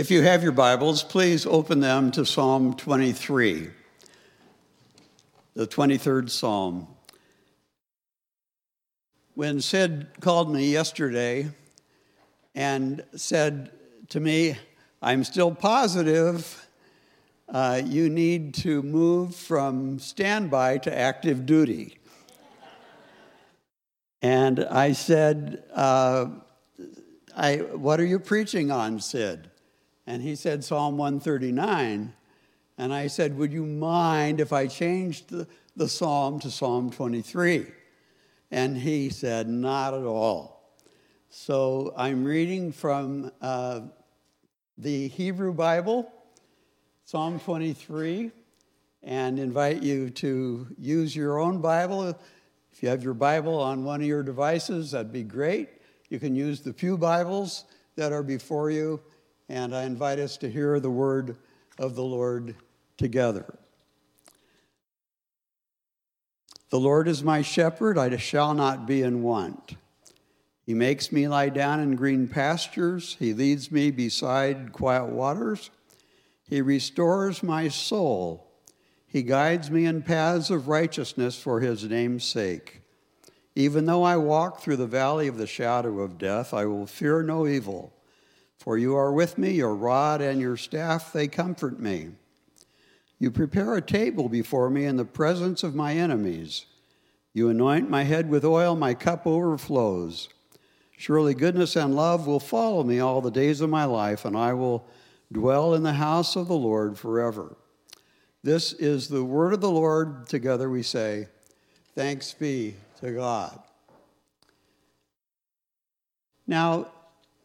If you have your Bibles, please open them to Psalm 23, the 23rd Psalm. When Sid called me yesterday and said to me, I'm still positive uh, you need to move from standby to active duty. and I said, uh, I, What are you preaching on, Sid? And he said, Psalm 139. And I said, Would you mind if I changed the, the psalm to Psalm 23? And he said, Not at all. So I'm reading from uh, the Hebrew Bible, Psalm 23, and invite you to use your own Bible. If you have your Bible on one of your devices, that'd be great. You can use the Pew Bibles that are before you and I invite us to hear the word of the Lord together. The Lord is my shepherd, I shall not be in want. He makes me lie down in green pastures, He leads me beside quiet waters. He restores my soul. He guides me in paths of righteousness for His name's sake. Even though I walk through the valley of the shadow of death, I will fear no evil for you are with me, your rod and your staff, they comfort me. You prepare a table before me in the presence of my enemies. You anoint my head with oil, my cup overflows. Surely goodness and love will follow me all the days of my life, and I will dwell in the house of the Lord forever. This is the word of the Lord. Together we say, Thanks be to God. Now,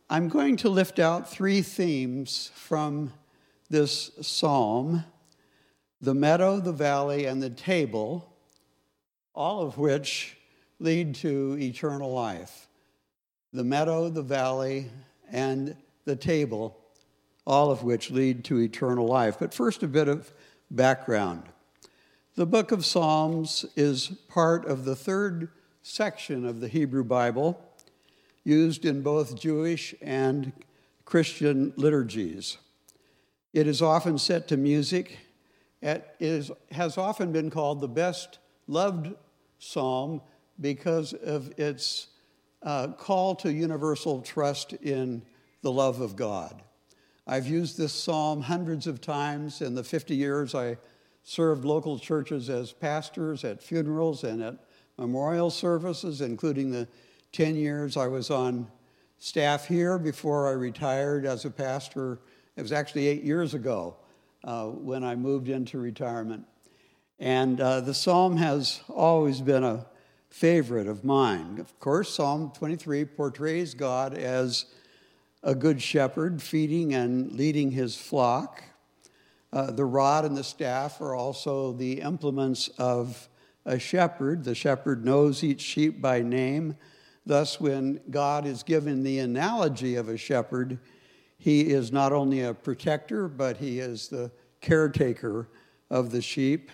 I'm going to lift out three themes from this psalm the meadow, the valley, and the table, all of which lead to eternal life. The meadow, the valley, and the table, all of which lead to eternal life. But first, a bit of background. The book of Psalms is part of the third section of the Hebrew Bible used in both Jewish and Christian liturgies. It is often set to music. It is, has often been called the best loved psalm because of its uh, call to universal trust in the love of God. I've used this psalm hundreds of times in the 50 years I served local churches as pastors at funerals and at memorial services, including the 10 years I was on staff here before I retired as a pastor. It was actually eight years ago uh, when I moved into retirement. And uh, the psalm has always been a favorite of mine. Of course, Psalm 23 portrays God as a good shepherd feeding and leading his flock. Uh, the rod and the staff are also the implements of a shepherd. The shepherd knows each sheep by name Thus, when God is given the analogy of a shepherd, he is not only a protector, but he is the caretaker of the sheep.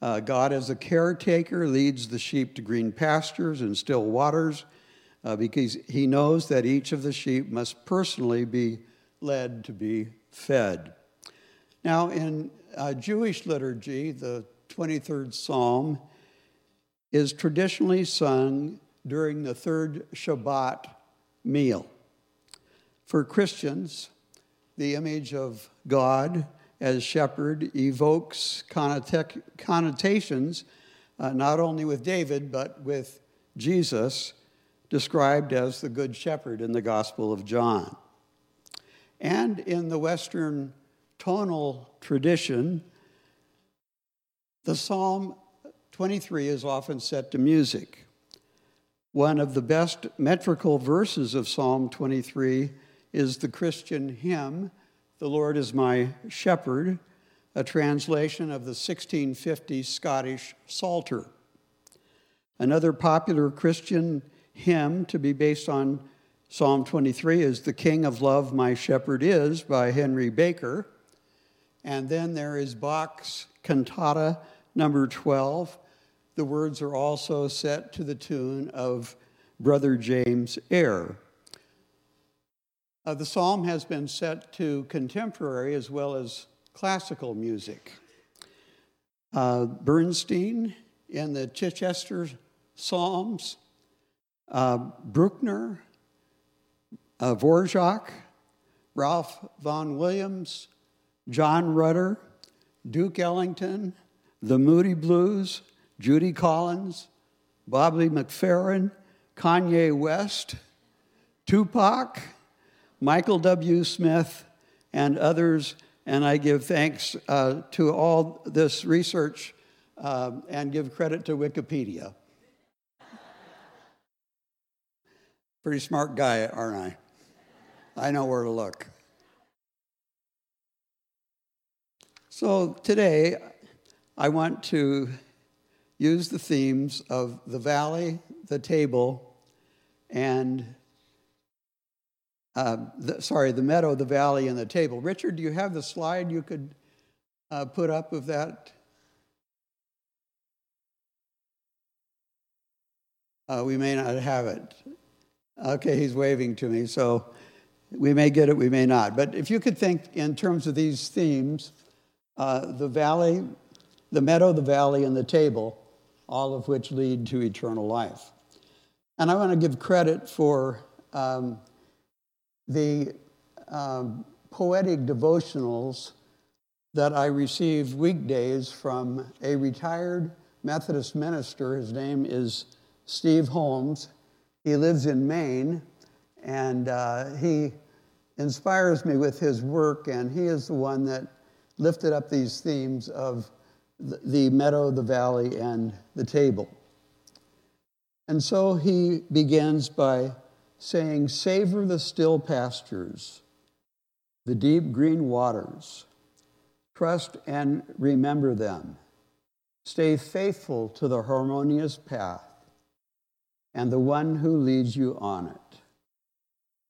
Uh, God, as a caretaker, leads the sheep to green pastures and still waters uh, because he knows that each of the sheep must personally be led to be fed. Now, in uh, Jewish liturgy, the 23rd Psalm is traditionally sung during the third Shabbat meal. For Christians, the image of God as shepherd evokes connotations uh, not only with David, but with Jesus, described as the Good Shepherd in the Gospel of John. And in the Western tonal tradition, the Psalm 23 is often set to music. One of the best metrical verses of Psalm 23 is the Christian hymn, The Lord is My Shepherd, a translation of the 1650 Scottish Psalter. Another popular Christian hymn to be based on Psalm 23 is The King of Love, My Shepherd Is by Henry Baker. And then there is Bach's cantata number 12, the words are also set to the tune of Brother James Air. Uh, the psalm has been set to contemporary as well as classical music. Uh, Bernstein in the Chichester Psalms, uh, Bruckner, uh, Ralph Vaughan Williams, John Rutter, Duke Ellington, the Moody Blues, Judy Collins, Bobby McFerrin, Kanye West, Tupac, Michael W. Smith, and others. And I give thanks uh, to all this research uh, and give credit to Wikipedia. Pretty smart guy, aren't I? I know where to look. So today, I want to use the themes of the valley, the table, and uh, the, sorry, the meadow, the valley, and the table. Richard, do you have the slide you could uh, put up of that? Uh, we may not have it. Okay, he's waving to me, so we may get it, we may not. But if you could think in terms of these themes, uh, the valley, the meadow, the valley, and the table, all of which lead to eternal life. And I want to give credit for um, the um, poetic devotionals that I receive weekdays from a retired Methodist minister. His name is Steve Holmes. He lives in Maine, and uh, he inspires me with his work, and he is the one that lifted up these themes of the meadow, the valley, and the table. And so he begins by saying, Savor the still pastures, the deep green waters. Trust and remember them. Stay faithful to the harmonious path and the one who leads you on it.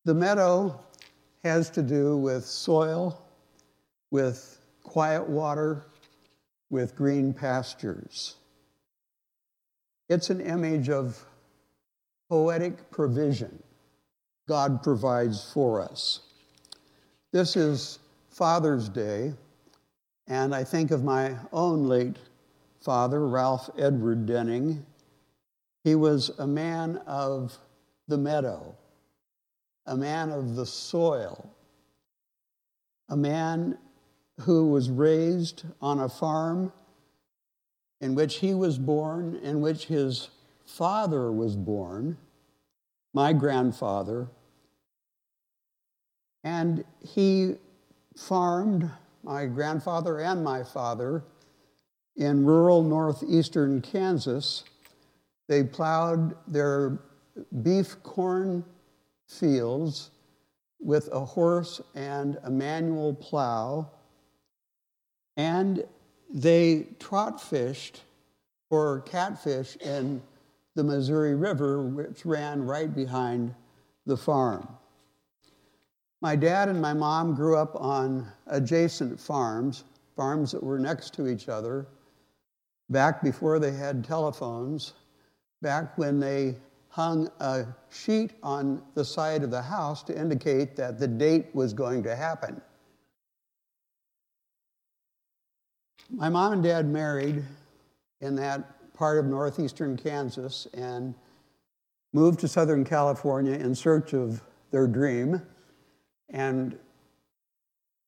The meadow has to do with soil, with quiet water, with green pastures. It's an image of poetic provision God provides for us. This is Father's Day, and I think of my own late father, Ralph Edward Denning. He was a man of the meadow, a man of the soil, a man who was raised on a farm in which he was born, in which his father was born, my grandfather, and he farmed my grandfather and my father in rural northeastern Kansas. They plowed their beef corn fields with a horse and a manual plow and they trot fished or catfish in the Missouri River, which ran right behind the farm. My dad and my mom grew up on adjacent farms, farms that were next to each other, back before they had telephones, back when they hung a sheet on the side of the house to indicate that the date was going to happen. My mom and dad married in that part of northeastern Kansas and moved to Southern California in search of their dream. And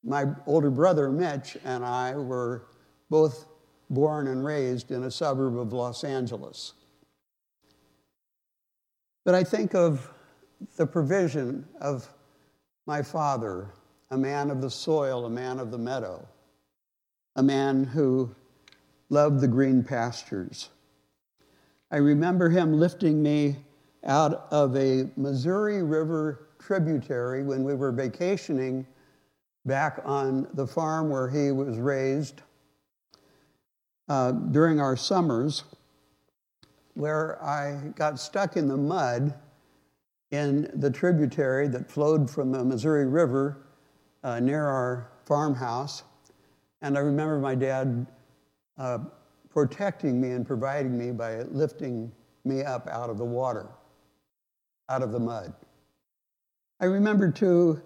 my older brother, Mitch, and I were both born and raised in a suburb of Los Angeles. But I think of the provision of my father, a man of the soil, a man of the meadow a man who loved the green pastures. I remember him lifting me out of a Missouri River tributary when we were vacationing back on the farm where he was raised uh, during our summers, where I got stuck in the mud in the tributary that flowed from the Missouri River uh, near our farmhouse. And I remember my dad uh, protecting me and providing me by lifting me up out of the water, out of the mud. I remember too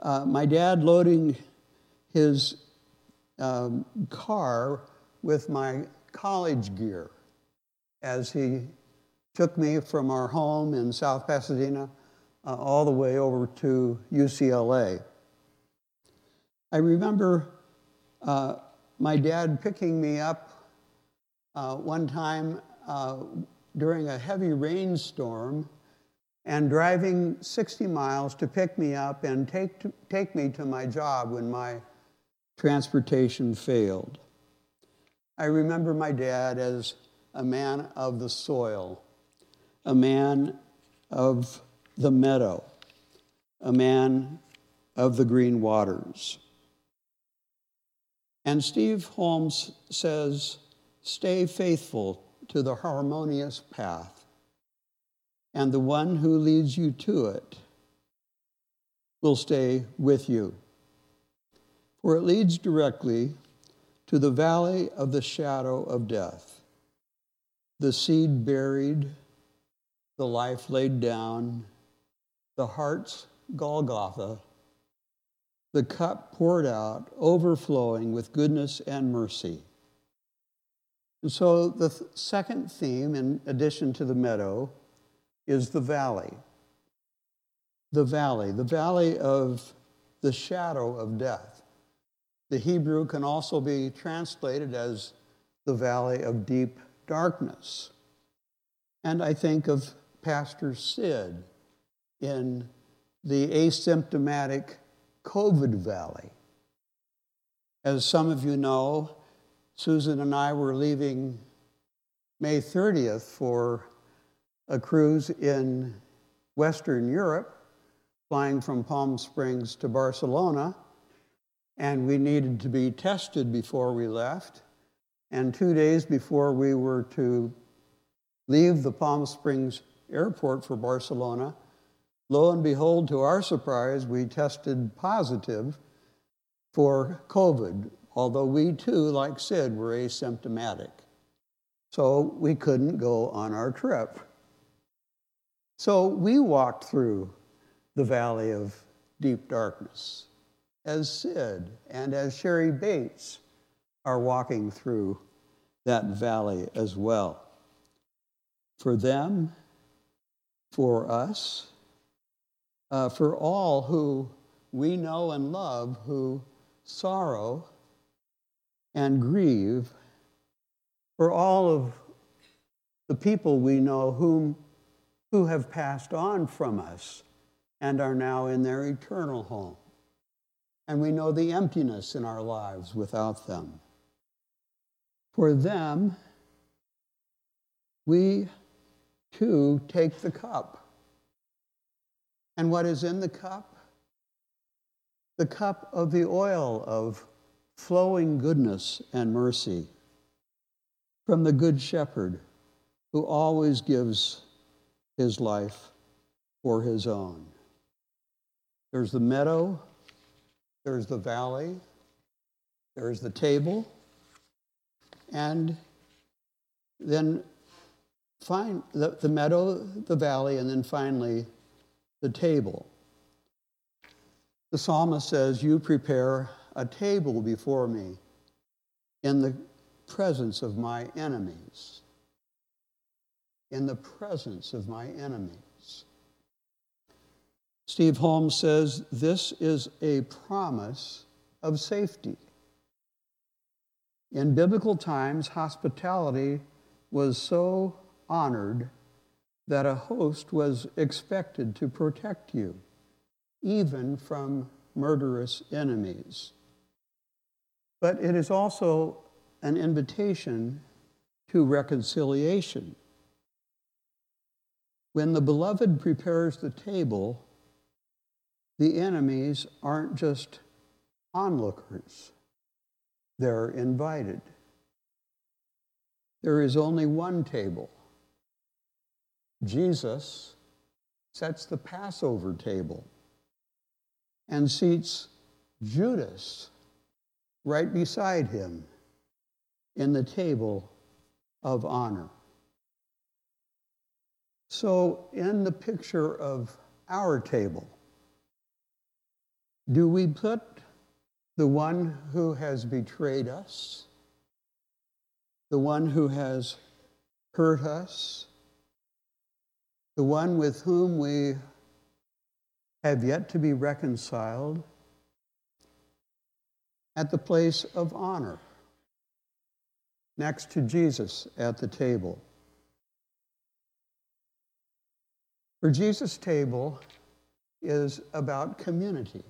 uh, my dad loading his um, car with my college gear as he took me from our home in South Pasadena uh, all the way over to UCLA. I remember uh, my dad picking me up uh, one time uh, during a heavy rainstorm and driving 60 miles to pick me up and take, to, take me to my job when my transportation failed. I remember my dad as a man of the soil, a man of the meadow, a man of the green waters. And Steve Holmes says, stay faithful to the harmonious path, and the one who leads you to it will stay with you. For it leads directly to the valley of the shadow of death, the seed buried, the life laid down, the heart's Golgotha, the cup poured out, overflowing with goodness and mercy. And so the th- second theme, in addition to the meadow, is the valley. The valley, the valley of the shadow of death. The Hebrew can also be translated as the valley of deep darkness. And I think of Pastor Sid in the asymptomatic COVID valley. As some of you know, Susan and I were leaving May 30th for a cruise in Western Europe, flying from Palm Springs to Barcelona, and we needed to be tested before we left. And two days before we were to leave the Palm Springs airport for Barcelona, lo and behold, to our surprise, we tested positive for COVID, although we too, like Sid, were asymptomatic. So we couldn't go on our trip. So we walked through the valley of deep darkness as Sid and as Sherry Bates are walking through that valley as well. For them, for us, uh, for all who we know and love who sorrow and grieve, for all of the people we know whom, who have passed on from us and are now in their eternal home. And we know the emptiness in our lives without them. For them, we too take the cup and what is in the cup? The cup of the oil of flowing goodness and mercy from the Good Shepherd who always gives his life for his own. There's the meadow, there's the valley, there's the table, and then find the, the meadow, the valley, and then finally the table. The psalmist says, You prepare a table before me in the presence of my enemies. In the presence of my enemies. Steve Holmes says, This is a promise of safety. In biblical times, hospitality was so honored that a host was expected to protect you, even from murderous enemies. But it is also an invitation to reconciliation. When the beloved prepares the table, the enemies aren't just onlookers, they're invited. There is only one table Jesus sets the Passover table and seats Judas right beside him in the table of honor. So, in the picture of our table, Do we put the one who has betrayed us, the one who has hurt us, the one with whom we have yet to be reconciled, at the place of honor, next to Jesus at the table. For Jesus' table is about community.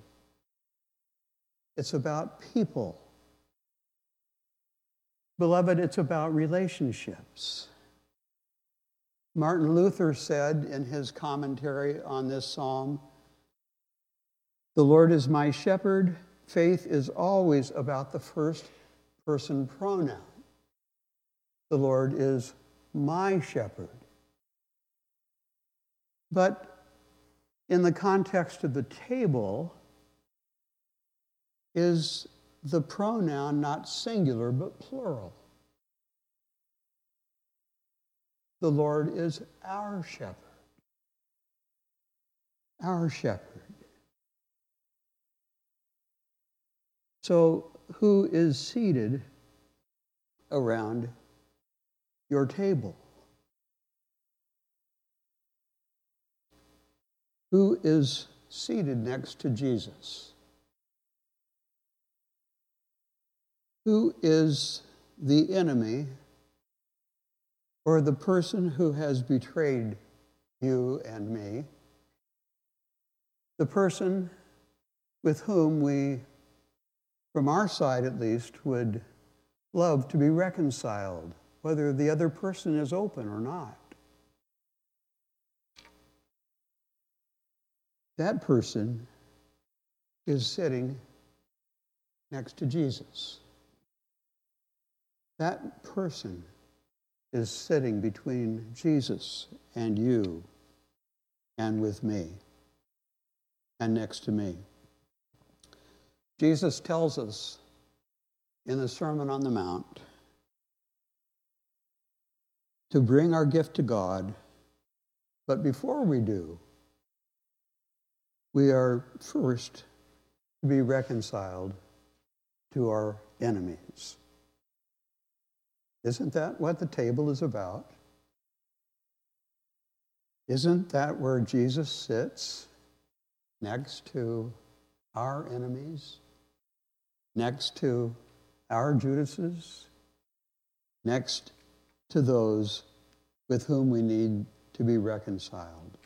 It's about people. Beloved, it's about relationships. Martin Luther said in his commentary on this psalm The Lord is my shepherd. Faith is always about the first person pronoun. The Lord is my shepherd. But in the context of the table, is the pronoun not singular but plural. The Lord is our shepherd. Our shepherd. So, who is seated around your table? Who is seated next to Jesus? Who is the enemy or the person who has betrayed you and me? The person with whom we, from our side at least, would love to be reconciled, whether the other person is open or not. That person is sitting next to Jesus. That person is sitting between Jesus and you and with me and next to me. Jesus tells us in the Sermon on the Mount to bring our gift to God, but before we do, we are first to be reconciled to our enemies. Isn't that what the table is about? Isn't that where Jesus sits next to our enemies, next to our Judases, next to those with whom we need to be reconciled?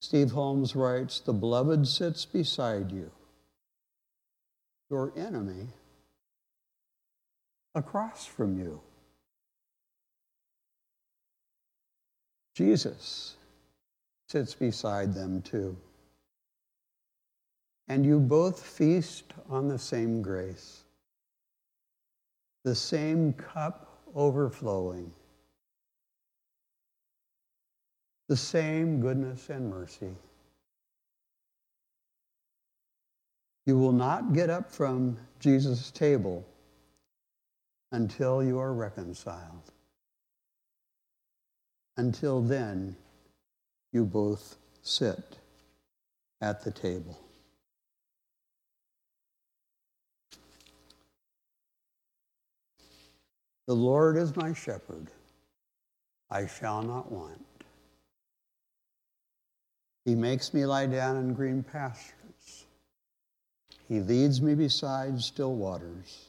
Steve Holmes writes The beloved sits beside you. Your enemy across from you. Jesus sits beside them too. And you both feast on the same grace, the same cup overflowing, the same goodness and mercy. You will not get up from Jesus' table until you are reconciled. Until then, you both sit at the table. The Lord is my shepherd, I shall not want. He makes me lie down in green pastures. He leads me beside still waters.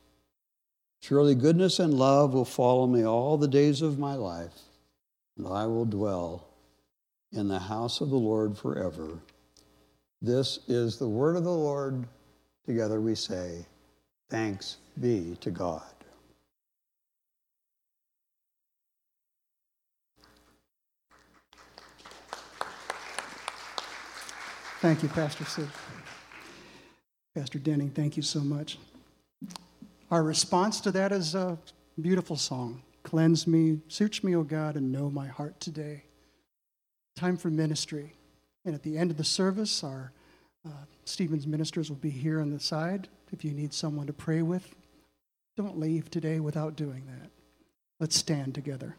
Surely goodness and love will follow me all the days of my life, and I will dwell in the house of the Lord forever. This is the word of the Lord. Together we say, Thanks be to God. Thank you, Pastor Sid. Pastor Denning, thank you so much. Our response to that is a beautiful song Cleanse me, search me, O God, and know my heart today. Time for ministry. And at the end of the service, our uh, Stephen's ministers will be here on the side if you need someone to pray with. Don't leave today without doing that. Let's stand together.